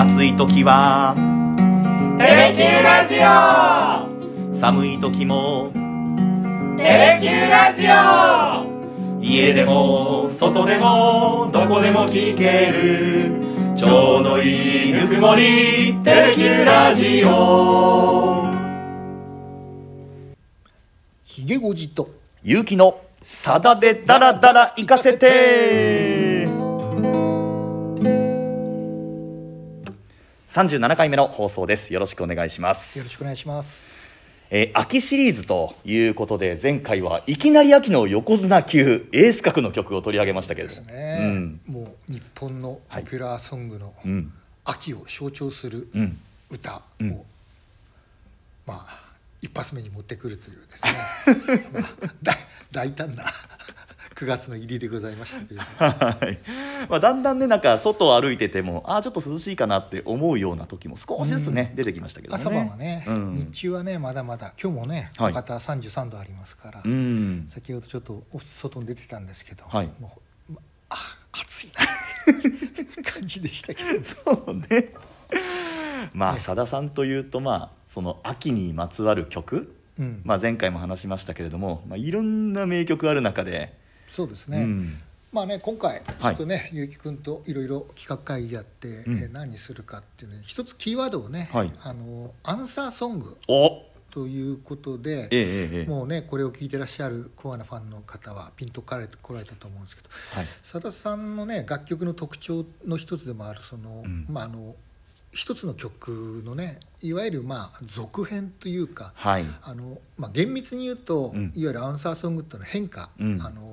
暑い時は。テレキューラジオ。寒い時も。テレキューラジオ。家でも外でもどこでも聞ける。ちょうどいいぬくもり。テレキューラジオ。ひげごじと。勇気のさだでダラダラ行かせて37回目の放送です。よろしくお願いします。よろしくお願いします。えー秋シリーズということで前回はいきなり秋の横綱級エース格の曲を取り上げましたけれども、ね、もう日本のポピュラーソングのうんうん。秋を象徴するうん歌を、うん。まあ一発目に持ってくるというですね、まあ、だ大胆な9月の入りでございましたはい。まあ、だんだんねなんか外を歩いててもああちょっと涼しいかなって思うような時も少しずつね、出てきましたけどね。朝晩はね、うん。日中はねまだまだ今日もねはい。博多33度ありますから、うん。先ほどちょっとお外に出てきたんですけど、はい。もうまあ暑いな 感じでしたけどそうね。まあさださんというとまあその秋にまつわる曲、うん。まあ、前回も話しましたけれども、まあ、いろんな名曲ある中で、そうですね、うん。まあね今回ちょっとね、ゆうきくんといろいろ企画会議やって、えー何にするかっていうね一つキーワードをね、はい。あのアンサーソングお。ということで、ええええええ。もうねこれを聞いてらっしゃるコアなファンの方はピンとこられられたと思うんですけどはい。さださんのね楽曲の特徴の一つでもあるその、ん。まああの一つの曲のねいわゆるまあ続編というか、はい。あのまあ、厳密に言うと、うん。いわゆるアンサーソングっていうのは変化、うん。あのうん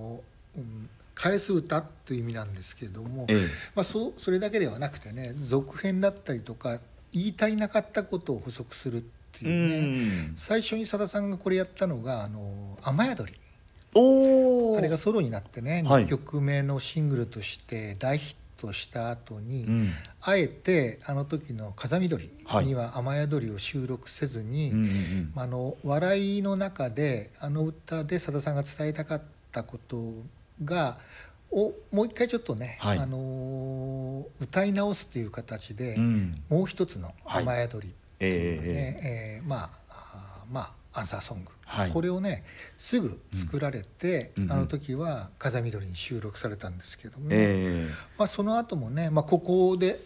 返す歌という意味なんですけれども、ええ。まあ、そうそれだけではなくてね続編だったりとか言い足りなかったことを補足するってういうね、ん。最初にさださんがこれやったのが「あの雨宿り」あれがソロになってね、はい。2曲目のシングルとして大ヒットした後に、うん。あえてあの時の「風見鶏」はい。には雨宿りを収録せずに、うんうんうん。あの笑いの中であの歌でさださんが伝えたかったことがをもう一回ちょっとね、はい。あのー歌い直すという形で、うん。もう一つの「はい。雨宿り」っていうね、えーまああーまあアンサーソング、はい。これをねすぐ作られて、うん。うん。あの時は「風見鶏」に収録されたんですけどもね、えまあ、その後もね、まあ、ここで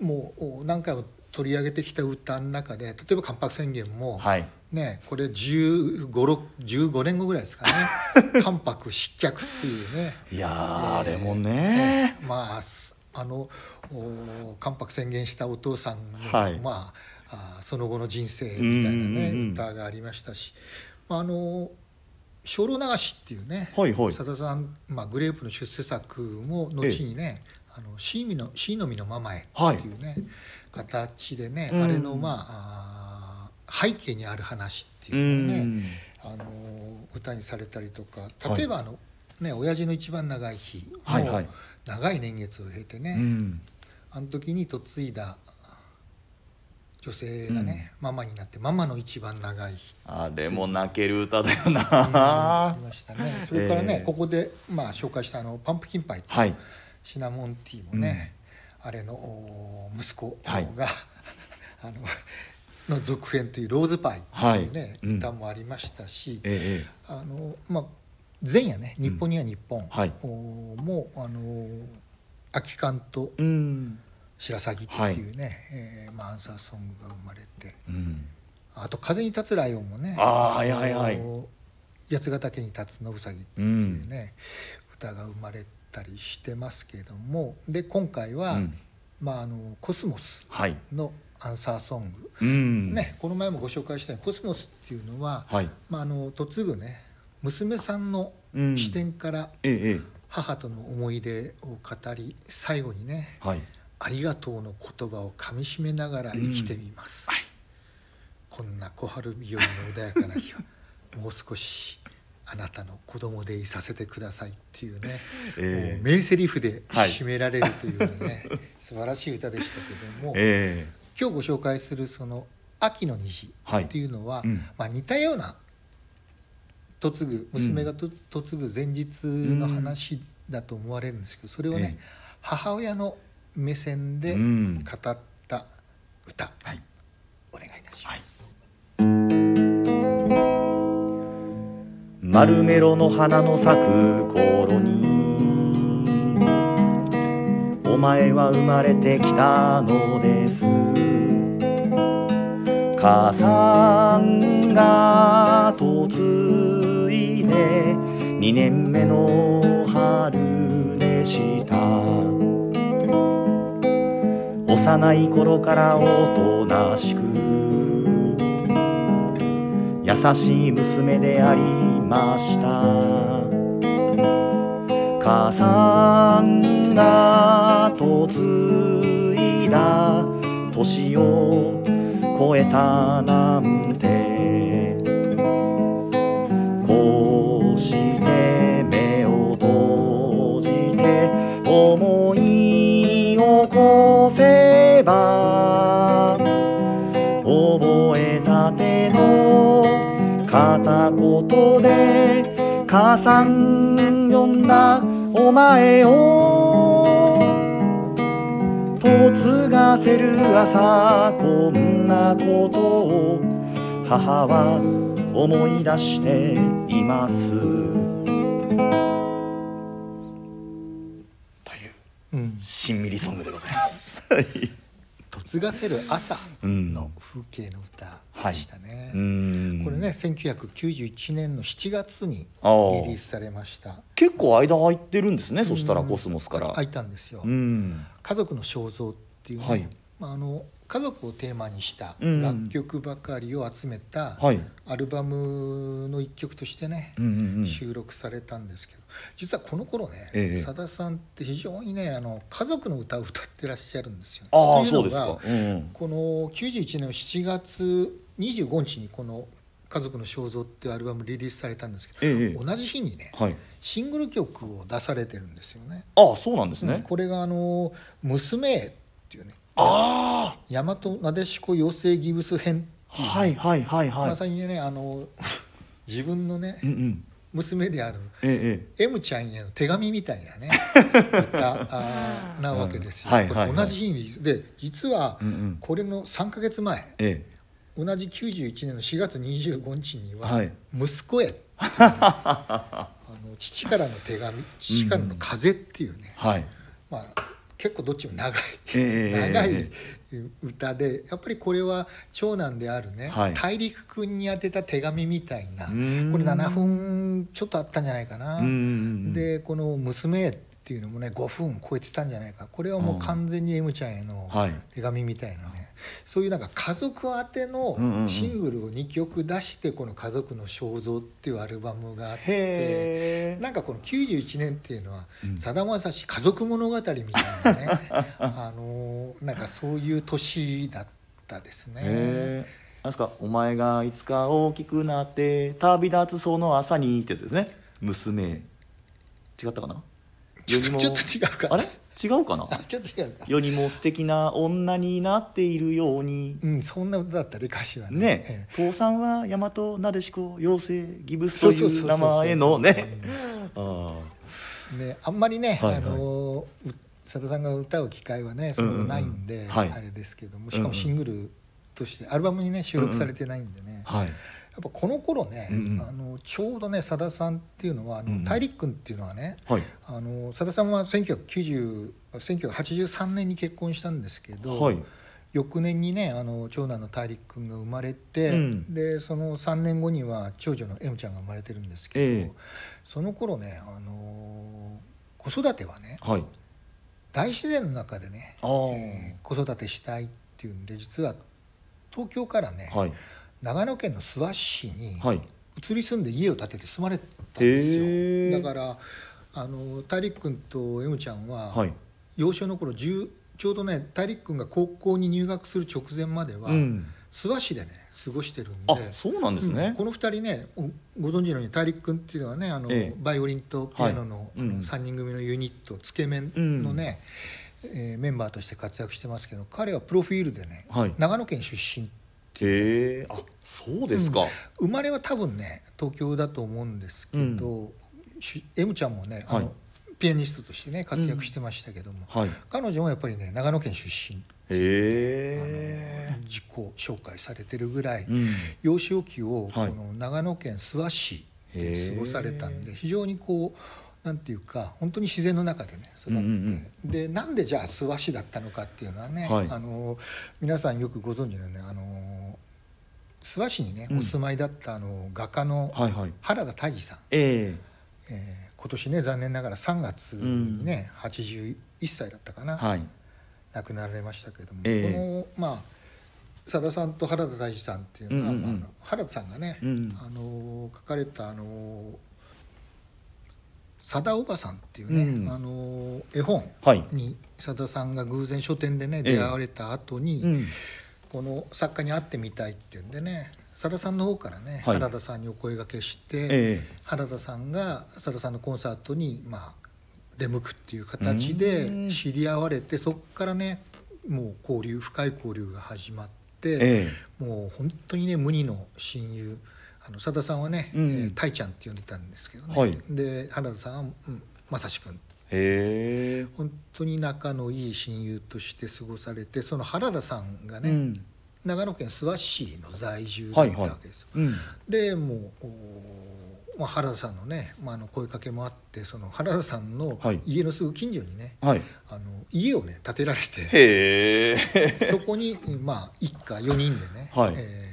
もう何回も取り上げてきた歌の中で例えば「関白宣言も」えはい。ね、これ15 15年後ぐらいですかね。関白失脚っていうね。いやーあえーれもね。えーまあすあのお関白宣言したお父さんの、はい。まああその後の人生みたいなね、うんうんうん歌がありましたし、まあ、あの「精霊流し」っていうねはいはい。さださん、まあ、グレープの出世作も後にね「あのシーミのシーの実のママへ」っていうね、形でね、うん。あれのまあ背景にある話ってういうのをね、ん。あの歌にされたりとか例えばあの、ね親父の一番長い日も長い年月を経てね、うん。あの時に嫁いだ女性がね、ママになってママの一番長い日。あれも泣ける歌だよあなりましたね。それからね、えー。ここで、まあ、紹介したあのパンプキンパイとはい。シナモンティーもね、あれのお息子が、はい。あのの続編という「ローズパイ」っていうね、はい。うん。歌もありましたし、えええあのまあ前夜ね「日本には日本」はい。おもうあの空き缶と白鷺っていうね、えーまあ、アンサーソングが生まれてうん。あと「風に立つライオン」もねあーはいはいはい。八ヶ岳に立つ野兎っていうね、歌が生まれたりしてますけどもで今回は、うん。まあ、あのコスモスはい。のアンサーソング、ねねこの前もご紹介したようにコスモスっていうのは、はい。まあ、あの嫁ぐね娘さんのうん。視点から母との思い出を語り最後にねはい「ありがとう」の言葉をかみしめながら生きてみます、こんな小春日和の穏やかな日はもう少しあなたの子供でいさせてくださいっていうね、ええ。もう名台詞ではい締められるというようなね、素晴らしい歌でしたけども、え今日ご紹介するその「秋の虹」はい。っていうのは、うん。まあ、似たような嫁ぐ娘がと嫁ぐ前日の話だと思われるんですけどそれをね、え母親の目線でうん。語っった歌、はい。お願いいたします、丸メロの花の咲く頃にお前は生まれてきたのです。母さんが嫁いで2年目の春でした。幼い頃からおとなしく優しい娘でありました。母さんが嫁いだ年を超えたな母さん呼んだお前を嫁がせる朝こんなことを母は思い出しています。といううん、しんみりソングでございます。嫁がせる朝。うん。の風景の歌でしたね、うん。これね1991年の7月にリリあーースされました。結構間空いてるんですね、そしたらコスモスから。開いたんですよ、うん。家族の肖像っていうね、はい。まあ、あの家族をテーマにしたうん。楽曲ばかりを集めたはい。アルバムの一曲としてね。収録されたんですけど実はこの頃ねええ。さだ、さんって非常にねあの家族の歌を歌ってらっしゃるんですよ。ああ、といそうですのがか。うん。この91年の7月25日にこの「家族の肖像」っていうアルバムリリースされたんですけど、ええ同じ日にねはい。シングル曲を出されてるんですよね。ああ、そうなんですうんね。これがあの「娘へ」っていうねあ大和なでしこ養成ギブス編あ。はいはいはいはい。まさにねあの 自分のねうんうん。娘であるええ M ちゃんへの手紙みたいなね 歌あーなわけですよ。うんはいはいはい同じ日にで実はこれの3か月前ええ。同じ91年の4月25日にははい。息子へっていうね あの父からの手紙父からの風っていうね、はい。まあ結構どっちも長い、ええ長い歌でやっぱりこれは長男であるね、はい。大陸君に宛てた手紙みたいなこうれーん。7分ちょっとあったんじゃないかな。でこの娘へっていうのもね5分超えてたんじゃないかこれはもう完全に M ちゃんへのはい手紙みたいなね、そういうなんか家族宛てのシングルを2曲出してこの「家族の肖像」っていうアルバムがあって。なんかこの91年っていうのはうんさだまさし家族物語みたいなね あのなんかそういう年だったですね。なんですか、お前がいつか大きくなって旅立つその朝にってやつですね。娘。違ったかな？ちょ世にも。ちょっと違うかあれ？違うかな？あちょっと違うか。世にも素敵な女になっているように。うんそんな歌だったね歌詞はね。ね、ええ。父さんは大和なでしこ妖精ギブスという名前のね。あね、あんまりね、あのう佐田さんが歌う機会はねそんなないんで、あれですけども。しかもシングルとしてアルバムにね収録されてないんでね、あはい。やっぱこの頃ね、うんうん。あのちょうどねさださんっていうのはあの、うんうん。大陸君っていうのはねはい。あのさださんは1990 1983年に結婚したんですけど、はい。翌年にねあの長男の大陸君が生まれて、うん。でその3年後には長女の M ちゃんが生まれてるんですけど、ええ。その頃ねあの子育てはねはい。大自然の中でね、えー子育てしたいっていうんで実は東京からね、はい長野県の諏訪市にはい。移り住んで家を建てて住まれたんですよ、へー。だからあの大陸君と M ちゃんは、はい。幼少の頃10ちょうどね大陸君が高校に入学する直前までは、うん。諏訪市でね過ごしてるんであそうなんですうんねこの2人ねおご存知のように大陸君っていうのはねあの、ええ。バイオリンとピアノの,、はいうん3人組のユニットつけ麺のね、えーメンバーとして活躍してますけど彼はプロフィールでね、はい。長野県出身へえあそうですか、生まれは多分ね東京だと思うんですけど、し M ちゃんもねあの、はい。ピアニストとしてね活躍してましたけども、はい。彼女もやっぱりね長野県出身。へあの自己紹介されてるぐらい、えうん。幼少期をこはい。の長野県諏訪市で過ごされたんで非常にこうなんていうか本当に自然の中でね育って、うんうんでなんでじゃあ諏訪市だったのかっていうのはね、はい。あの皆さんよくご存知のねあの諏訪市にねうん。お住まいだったあの画家のはいはい。原田泰治さん、ええ。ー今年ね残念ながら3月にね、81歳だったかな、えはい。亡くなられましたけれども、ええ。このまあ佐田さんと原田泰治さんっていうのは、うんうんうん。まあ原田さんがね、うん。あの書かれたあの佐田おばさんっていうね、うん。あの絵本はい。に佐田さんが偶然書店でねええ。出会われた後に、うん。この作家に会ってみたいっていうんでね佐田さんの方からね、はい。原田さんにお声掛けして、ええ。原田さんが佐田さんのコンサートにまあ出向くっていう形で知り合われてそこからねもう交流深い交流が始まって、え。もう本当にね無二の親友あの佐田さんはね、うん。えータイちゃんって呼んでたんですけどね、はい。で原田さんは、うん、正志君えへえ本当に仲のいい親友として過ごされてその原田さんがね、うん。長野県諏訪市の在住だったわけですよ。うん。でもうおまあ、原田さんのね、まあ、あの声かけもあってその原田さんのはい。家のすぐ近所にね、はい。あの家をね建てられてそこに、まあ、一家4人でね、はい。えー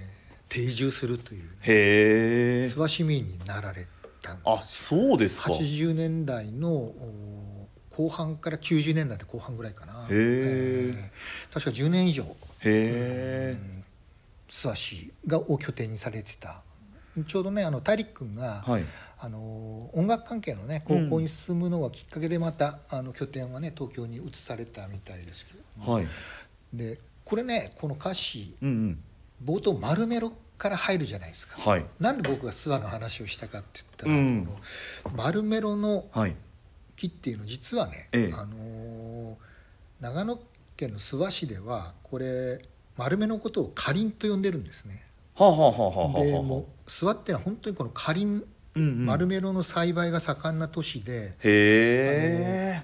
定住するという、ね、へえ。諏訪市民になられたんあですよ。そうですか。80年代のお後半から90年代の後半ぐらいかな。へーー確か10年以上へえ。諏訪市がを拠点にされてた。ちょうどねあの大陸君が、はい。あの音楽関係のね高校に進むのがきっかけでまた、あの拠点はね東京に移されたみたいですけどはい。でこれねこの歌詞うんうん。冒頭「丸メロ」から入るじゃないですか。はい。なんで僕が諏訪の話をしたかって言ったら、うん。丸メロのはい木っていうの実はね、ええ。あの長野県の諏訪市ではこれ丸メロのことをかりんと呼んでるんですね。はあはあはあでもう諏訪ってのは本当にこのかりんうんうん。丸メロの栽培が盛んな都市でへえ。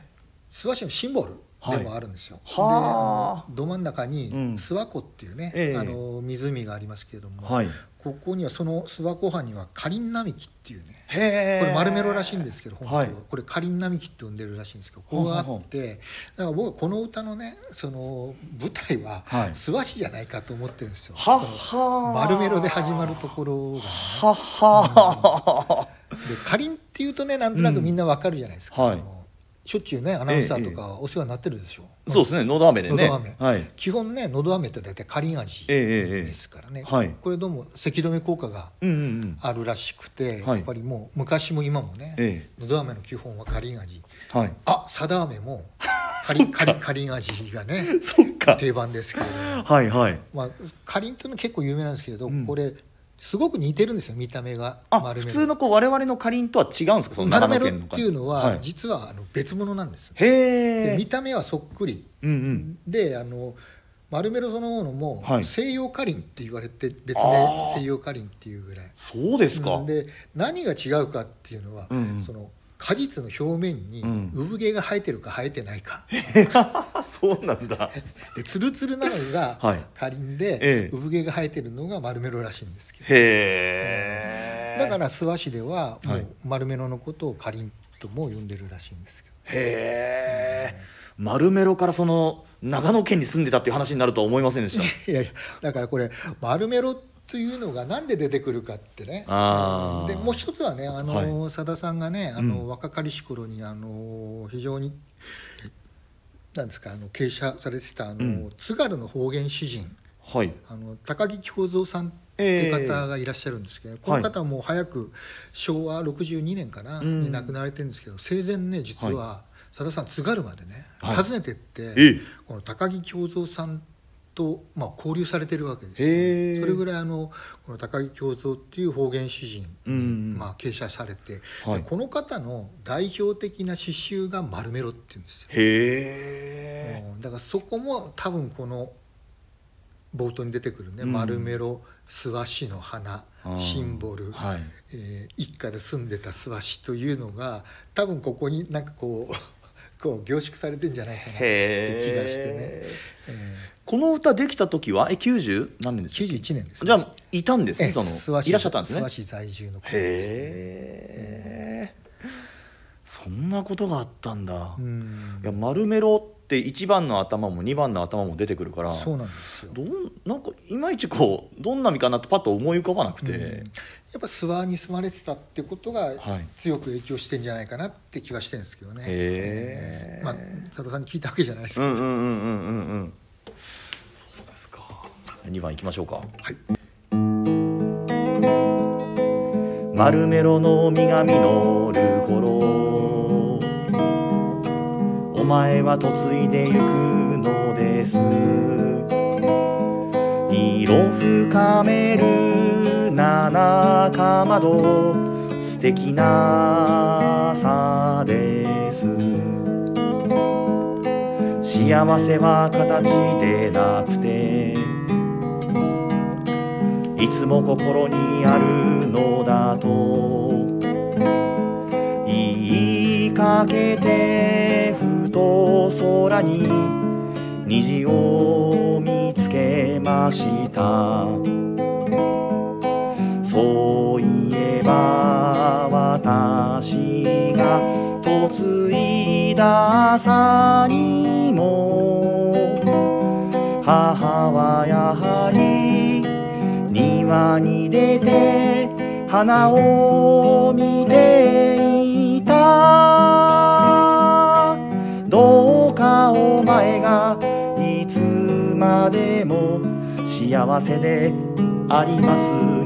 諏訪市のシンボルでもあるんですよ。はいはあでど真ん中にうん。諏訪湖っていうね、ええ。あの湖がありますけれども、はい。ここにはその諏訪湖畔にはかりん並木っていうねこれ丸メロらしいんですけど本当は、はい。これかりん並木って呼んでるらしいんですけどここがあってだから僕はこの歌のねその舞台ははい。諏訪市じゃないかと思ってるんですよ。丸メロで始まるところがね。ははでかりんっていうとねなんとなくみんなわかるじゃないですか、うんしょっちゅうねアナウンサーとかお世話になってるでしょ、そうですね。のど飴でね。はい。基本ねのど飴って大体かりん味ええええですからね、はい。これどうも咳止め効果があるらしくて、はい。やっぱりもう昔も今もね、えのど飴の基本はかりん味。はい。あさだ飴も か。りんかりんかりん味がね定番ですけれども。はいはい。まあかりんっていうの結構有名なんですけれど、うん。これすごく似てるんですよ見た目が。あ丸メロ普通のこう我々のかりんとは違うんですか？その長丸メロ野県のっていうのは、はい。実はあの別物なんです。へえで見た目はそっくり。うんうん。であの丸メロそのものもはい。西洋カリンって言われて別あ名ー。西洋カリンっていうぐらい。そうですか。で何が違うかっていうのは、うんうん。その果実の表面にうん。産毛が生えてるか生えてないか、あ そうなんだ。でツルツルなのが はい。かりんで、ええ。産毛が生えてるのが丸メロらしいんですけど。へえ。だから諏訪市ではもはい。う丸メロのことをかりんとも呼んでるらしいんですけど。へえ。丸メロからその長野県に住んでたっていう話になるとは思いませんでした？いやいやだからこれ丸メロというのがなんで出てくるかってね。でもう一つはねあの、は佐田さんがねあの、うん。若かりし頃にあの非常になんですかあの傾斜されてたあの、うん。津軽の方言詩人。はい。あの高木京三さんって方がいらっしゃるんですけど、この方はもう早く昭和62年かな、うん。に亡くなられてるんですけど生前ね実は佐田さん津軽までね、はい。訪ねてって、ええ。この高木京三さんと、まあ、交流されてるわけですよ、ね、それぐらいあのこの高木京三っていう方言詩人に、うんまあ、傾斜されて、はい。でこの方の代表的な詩集が「丸メロ」っていうんですよ、へえうん。だからそこも多分この冒頭に出てくるね「うん。丸メロ諏訪市の花」シンボル、はい。えー一家で住んでた諏訪市というのが多分ここになんかこう こう凝縮されてんじゃないかなって気がしてね。えーこの歌できた時は？え90何年です？か91年です、じゃあいたんですええねそのいらっしゃったんですね。諏訪市在住の頃ですね。へえそんなことがあったんだ、いうん。や丸メロって1番の頭も2番の頭も出てくるからそうなんですよ。どんなんかいまいちこうどんな身かなとパッと思い浮かばなくて、うん。やっぱ諏訪に住まれてたってことがはい。強く影響してんじゃないかなって気はしてるんですけどね、へえまあ佐藤さんに聞いたわけじゃないですけど、うんうんうんうんうん2番いきましょうか。はい。丸メロの実が実る頃お前は嫁いでゆくのです。色深める七かまど素敵なさです。幸せは形でなくていつも心にあるのだと。言いかけてふと空に虹を見つけました。そういえば私が嫁いだ朝にも。母はやはり庭に出て花を見ていた。どうかお前がいつまでも幸せであります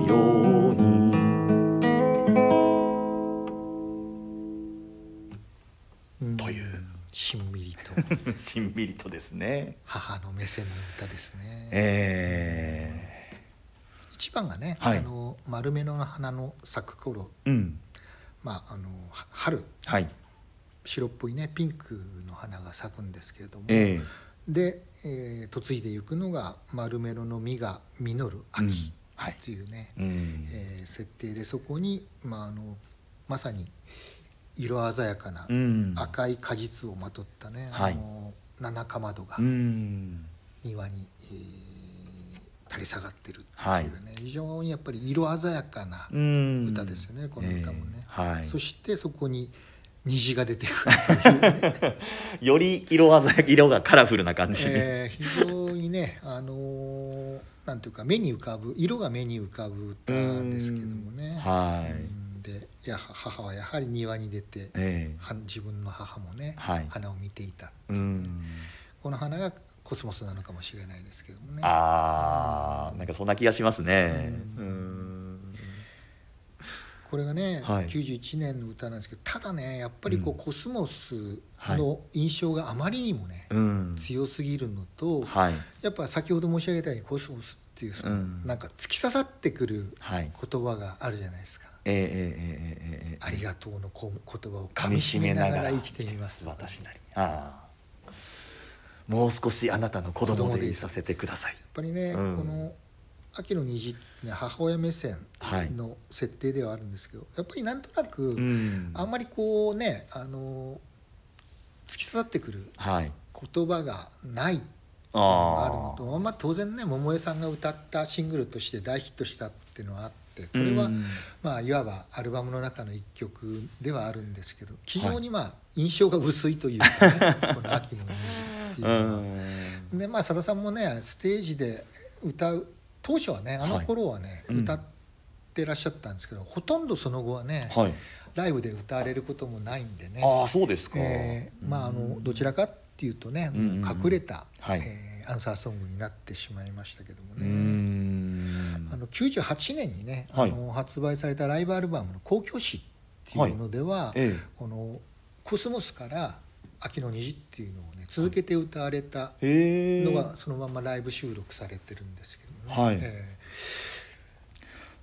ように。うん。という。しんみりと。しんみりとですね。母の目線の歌ですね。え一番がね、はい。あの丸めの花の咲く頃。ー、うん。まああのは春。はい。白っぽいねピンクの花が咲くんですけれども、えで、えー嫁いでいくのが丸メロの実が実る秋うん。はい。っていうね、ー、うん。えー設定でそこに、まあ、あのまさに色鮮やかなうん。赤い果実をまとったね、はい。あの七かまどがうん。庭に、えー垂れ下がってるっていうはい。ね、非常にやっぱり色鮮やかなうん。歌ですよね、この歌もね。えーはい。そしてそこに虹が出てくるね、より色鮮や色がカラフルな感じ、えー非常にね、あのーなんていうか目に浮かぶ色が目に浮かぶ歌ですけどもね。はい、うん。でいや母はやはり庭に出て、えは自分の母もね、はい。花を見ていたえうん。この花がコスモスなのかもしれないですけどね。ああ、なんかそんな気がしますね、うん、これがね、はい、91年の歌なんですけどただねやっぱりこう、うん、コスモスの印象があまりにもね、はい、強すぎるのと、はい、やっぱ先ほど申し上げたようにコスモスっていうその、うん、なんか突き刺さってくる言葉があるじゃないですか。えー、えー、えー、えー、ありがとうの言葉をかみしめながら生きてみます私なりああもう少しあなたの子供でいさせてください。やっぱりね、うん。この「秋の虹」ってね母親目線はいの設定ではあるんですけど、やっぱりなんとなく、うん。あんまりこうねあの突き刺さってくるはい。言葉がないっていうのがあるのあとまあ、当然ね桃江さんが歌ったシングルとして大ヒットしたっていうのはあってこれは、うん。まあ、いわばアルバムの中の一曲ではあるんですけど非常にまあ 印象が薄いというかね、この「秋の虹」っていううのは。ん。でまあさださんもねステージで歌う当初はねあの頃はね、うん。歌ってらっしゃったんですけどほとんどその後はね、はい。ライブで歌われることもないんでね。ああそうですか、えーまああのどちらかっていうとね、うんうんうん。隠れた、はい。えーアンサーソングになってしまいましたけどもうね、ん。あの98年にね、はい。あの発売されたライブアルバムの「公共詩」っていうのでは、え。このコスモスから「秋の虹」っていうのをね続けて歌われたのがそのままライブ収録されてるんですけどね。はい。えー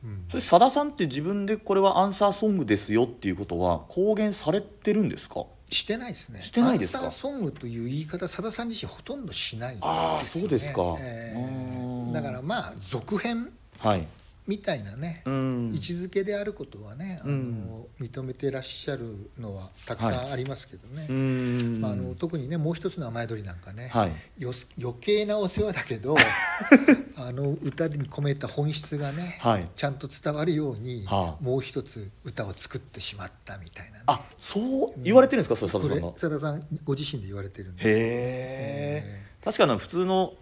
うん。それさださんって自分でこれはアンサーソングですよっていうことは公言されてるんですか？してないですね。してないですか？アンサーソングという言い方、さださん自身ほとんどしないですよね。あーそうですか。えー。だからまあ続編はいみたいなね、うん。位置づけであることはね、あのうん。認めてらっしゃるのはたくさんありますけどね、うん。まあ、あの特にねもう一つの雨鳥なんかね、はい。余計なお世話だけど あの歌に込めた本質がね、はい。ちゃんと伝わるように、はあ。もう一つ歌を作ってしまったみたいなね、あそう言われてるんですか？それ佐これ藤さんが佐田さんご自身で言われてるんです。へええ確かに普通の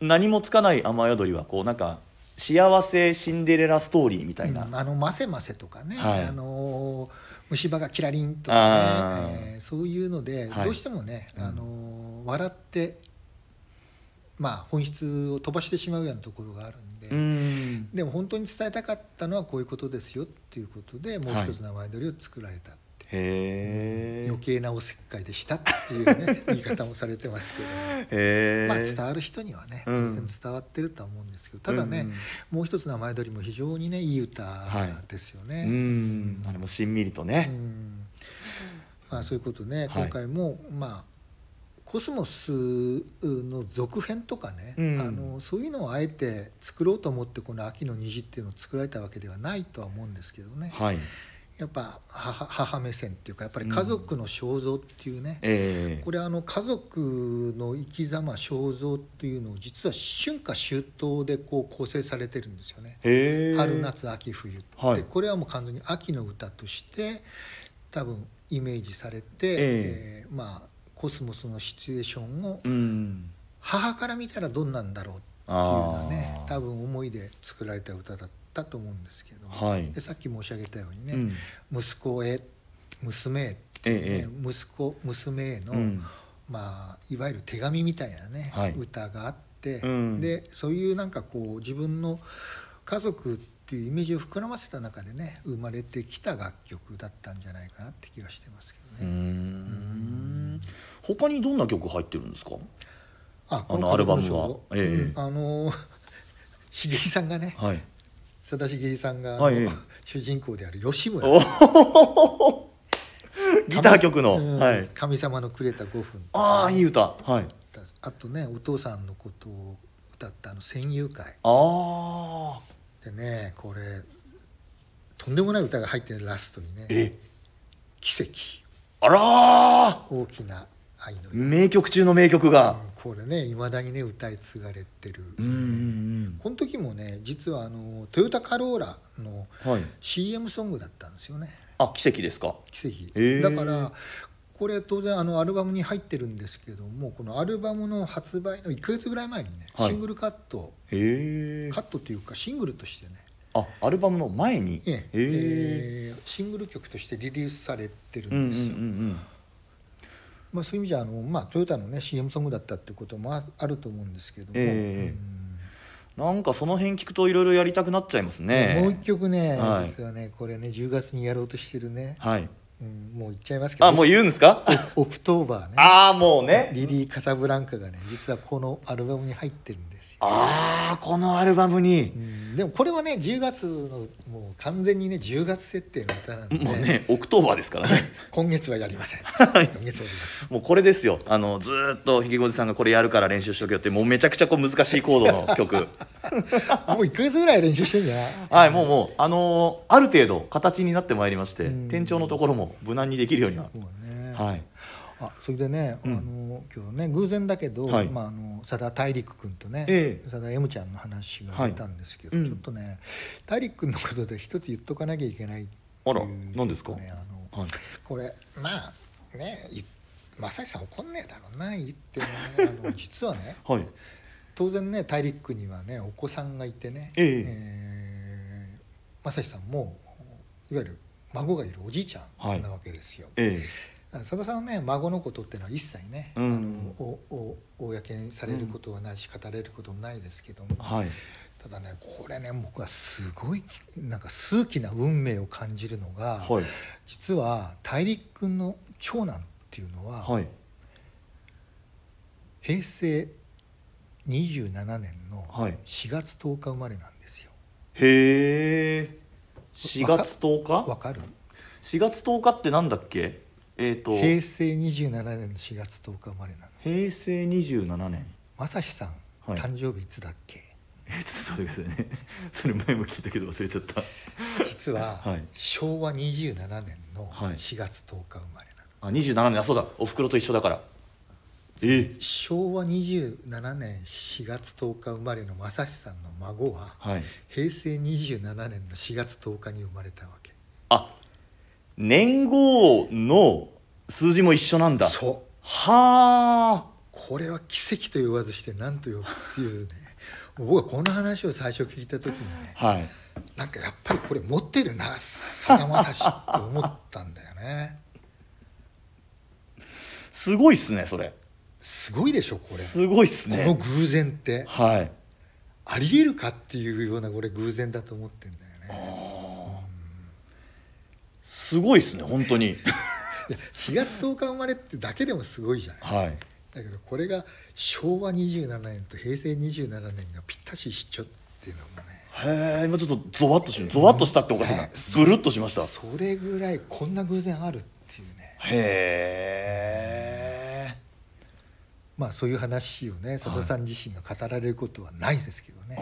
何もつかない雨宿りはこうなんか幸せシンデレラストーリーみたいな、うんあの「ませませ」とかね、はい。あの虫歯がキラリンとかね、えーそういうので、はい。どうしてもね、あの笑ってまあ本質を飛ばしてしまうようなところがあるんで、うん。でも本当に伝えたかったのはこういうことですよっていうことでもう一つ名前取りを作られた余計なおせっかいでしたっていうね言い方もされてますけど、へえまあ伝わる人にはね当うん。然伝わってるとは思うんですけどただね、もう一つ名前取りも非常にねいい歌ですよね。うん。あれもしんみりとうね、ん。まあ、そういうことね、はい。今回もまあコスモスの続編とかね、うん。あのそういうのをあえて作ろうと思ってこの「秋の虹」っていうのを作られたわけではないとは思うんですけどね。はいやっぱ母母目線っていうかやっぱり家族の肖像っていうね、ええ。これあの家族の生き様肖像っていうのを実は春夏秋冬でこう構成されてるんですよね。へえ。春夏秋冬って、はい。これはもう完全に秋の歌として多分イメージされて、ええ。ーまあコスモスのシチュエーションをうん。母から見たらどんなんだろうっていうようなね多分思いで作られた歌だったと思うんですけども、はい。でさっき申し上げたようにね、うん。息子へ娘へっていうね、ええ息子娘への、うん。まあ、いわゆる手紙みたいなね、はい。歌があって、うん。でそういうなんかこう自分の家族っていうイメージを膨らませた中でね生まれてきた楽曲だったんじゃないかなって気がしてますけうどね。ん。他にどんな曲入ってるんですか？ああのアルバムは。こええうんあの 茂木さんがねはい。佐田茂さんが、はい主人公である吉村。おギター曲の、うんはい。神様のくれた5分」ああいい歌。はい。あとねお父さんのことを歌ったあの戦友会。ああ。でねこれとんでもない歌が入ってるラストにねえ「奇跡。あらー。大きな愛のよ名曲中の名曲が。これねいまだにね歌い継がれてる、うんうんこの時もね実はあのトヨタカローラのうんはい CM ソングだったんですよね。あ奇跡ですか？奇跡、へーだからこれ当然あのアルバムに入ってるんですけどもこのアルバムの発売の1か月ぐらい前にね、はい。シングルカット。へえ。カットっていうかシングルとしてね。あアルバムの前に？ええ。ええ。ーシングル曲としてリリースされてるうんうんんですよ、うんまあ、そういう意味じゃあの、まあ、トヨタのね CM ソングだったってこともああると思うんですけども、ええうん。なんかその辺聞くといろいろやりたくなっちゃいますね。もう一曲ね、はい。実はねこれね10月にやろうとしてるね、はい。うん、もう言っちゃいますけど。あもう言うんですか？ October ね。ああもうね。リリー・カサブランカがね実はこのアルバムに入ってるんでああこのアルバムに。うん、でもこれはね10月のもう完全にね10月設定の歌なんで。もうね October ですからね。今月はやりません。今月はやりません。もうこれですよ。あのずーっとひげおじさんがこれやるから練習しとけよってもうめちゃくちゃこう難しいコードの曲。もう1か月ぐらい練習してんじゃ？ないはいもうもうあのーある程度形になってまいりましてうん。店長のところも無難にできるようには。ね、はいあそれでね、うん。あの今日ね偶然だけど、はい。まあ、あの佐田大陸君とね、ええ。佐田 M ちゃんの話が出たんですけど、はいうん。ちょっとね大陸君のことで一つ言っとかなきゃいけないっていうあら何ですか？ねあのはい。これまあねい正志さん怒んねえだろうな言ってねあの 実はね、はい。当然ね大陸君にはねお子さんがいてね、ええ。えー正志さんもいわゆる孫がいるおじいちゃんなわけですよ。え佐田さんはね孫のことっていうのは一切ね、うん。あのおお公にされることはないし、語れることもないですけども、えはい。ただねこれね僕はすごいなんか数奇な運命を感じるのが、はい。実は大陸君の長男っていうのは、はい。平成27年のはい。4月10日生まれなんですよ。へえ4月10日？わかる？4月10日ってなんだっけ？えっ、と平成27年の4月10日生まれなの。平成27年。正志さん、はい。誕生日いつだっけ？えちょっと待ってくださいね。それ前も聞いたけど忘れちゃった。実は はい。昭和27年のはい。4月10日生まれなの、あ27年。あそうだ。おふくろと一緒だから。え昭和27年4月10日生まれの正志さんの孫ははい。平成27年の4月10日に生まれたわけ。あ年号の数字も一緒なんだ。そう。はあ。これは奇跡と言わずして何と呼ぶっていうね。僕はこの話を最初聞いた時にねはい。なんかやっぱりこれ持ってるなさだまさしって思ったんだよね。すごいっすねそれ。すごいでしょこれ、すごいっすこのね偶然って。はい。ありえるかっていうようなこれ偶然だと思ってんだよねすごいっすね本当に。いや4月10日生まれってだけでもすごいじゃない。はい。だけどこれが昭和27年と平成27年がぴったし一緒っていうのもね。へえ今ちょっとゾワッとしゾワッとしたっておかしいな。ねブルッとしました。それぐらいこんな偶然あるっていうね。へえまあそういう話をねさださん自身が語られることはないですけどね、あ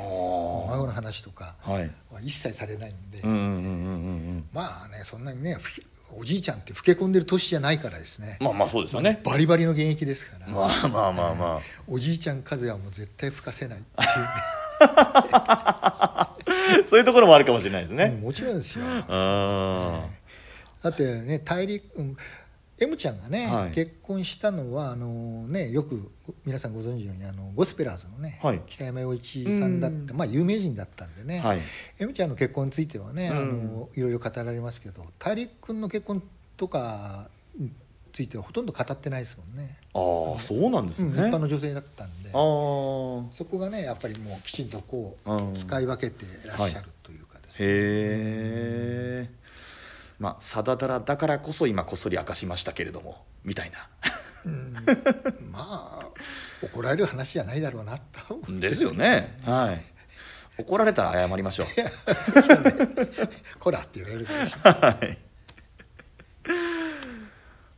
孫の話とかあはい。は一切されないんで、まあねそんなにねふおじいちゃんって老け込んでる年じゃないからですね、まあまあそうですよね。バリバリの現役ですから、まあまあまあま おじいちゃん風はもう絶対吹かせないっていうね。あ そういうところもあるかもしれないですうんねもちろんですよ。あだってね大陸、うん、M ちゃんがね、はい。結婚したのはあのねよく皆さんご存知のようにあのゴスペラーズのね、はい。北山洋一さんだってまあ有名人だったんでね、あはい。M ちゃんの結婚についてはね、うん。あのいろいろ語られますけど大陸君の結婚とかについてはほとんど語ってないですもんね、ああそうなんですうん、ね一般の女性だったんで。ああそこがねやっぱりもうきちんとこう、うん。使い分けてらっしゃるというかですね、へえまあさだだらだからこそ今こっそり明かしましたけれどもみたいな。うん。まあ怒られる話じゃないだろうなと思う。んですよね。はい。怒られたら謝りましょう。こらって言われるかもしれないはい。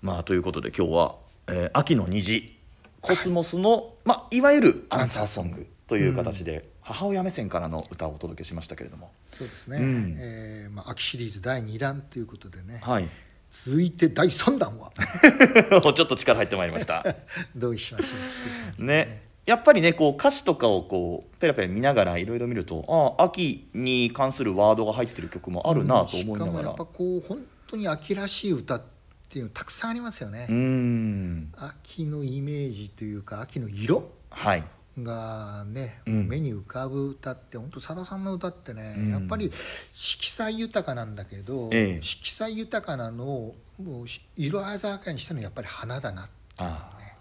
まあということで今日は、えー秋の虹コスモスの、まあ、いわゆるアンサーソングという形で、母親目線からの歌をお届けしましたけれども。そうですね、うん。えーまあ、秋シリーズ第2弾ということでね、はい。続いて第3弾は？ちょっと力入ってまいりました。どうしましょうっていう感じでね。やっぱりねこう歌詞とかをこうペラペラ見ながらいろいろ見るとああ秋に関するワードが入ってる曲もあるなと思いなしかもがらやっぱこう本当に秋らしい歌っていうのたくさんありますよね、うーん。秋のイメージというか秋の色。はいがね、うん。目に浮かぶ歌って本当さださんの歌ってね、うん。やっぱり色彩豊かなんだけど、ええ。色彩豊かなのをもうし色鮮やかにしたのはやっぱり花だなっていうね。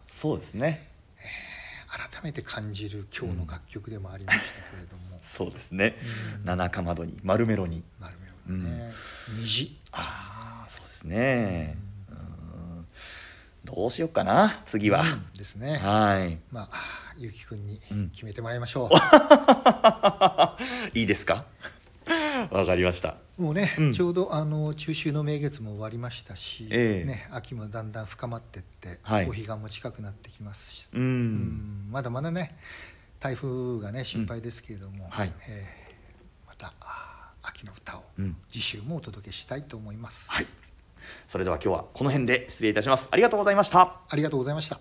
そうですね。改めて感じる今日の楽曲でもありましたけれども、そうですね、うん。七かまどに丸メロに。丸めろね、虹。ああそうですね。うん。どうしようかな次は、うんですね、はい。まあゆうきくんにうん。決めてもらいましょ いいですか？わかりました。う、もうね、うん。ちょうどあの中秋の名月も終わりましたし、ええ。ね、秋もだんだん深まってって、はい。お彼岸も近くなってきますし、うん、うんまだまだね台風がね心配ですけれども、はい。えーまたあー秋の歌をうん。次週もお届けしたいと思います、はい。それでは今日はこの辺で失礼いたします。ありがとうございました。ありがとうございました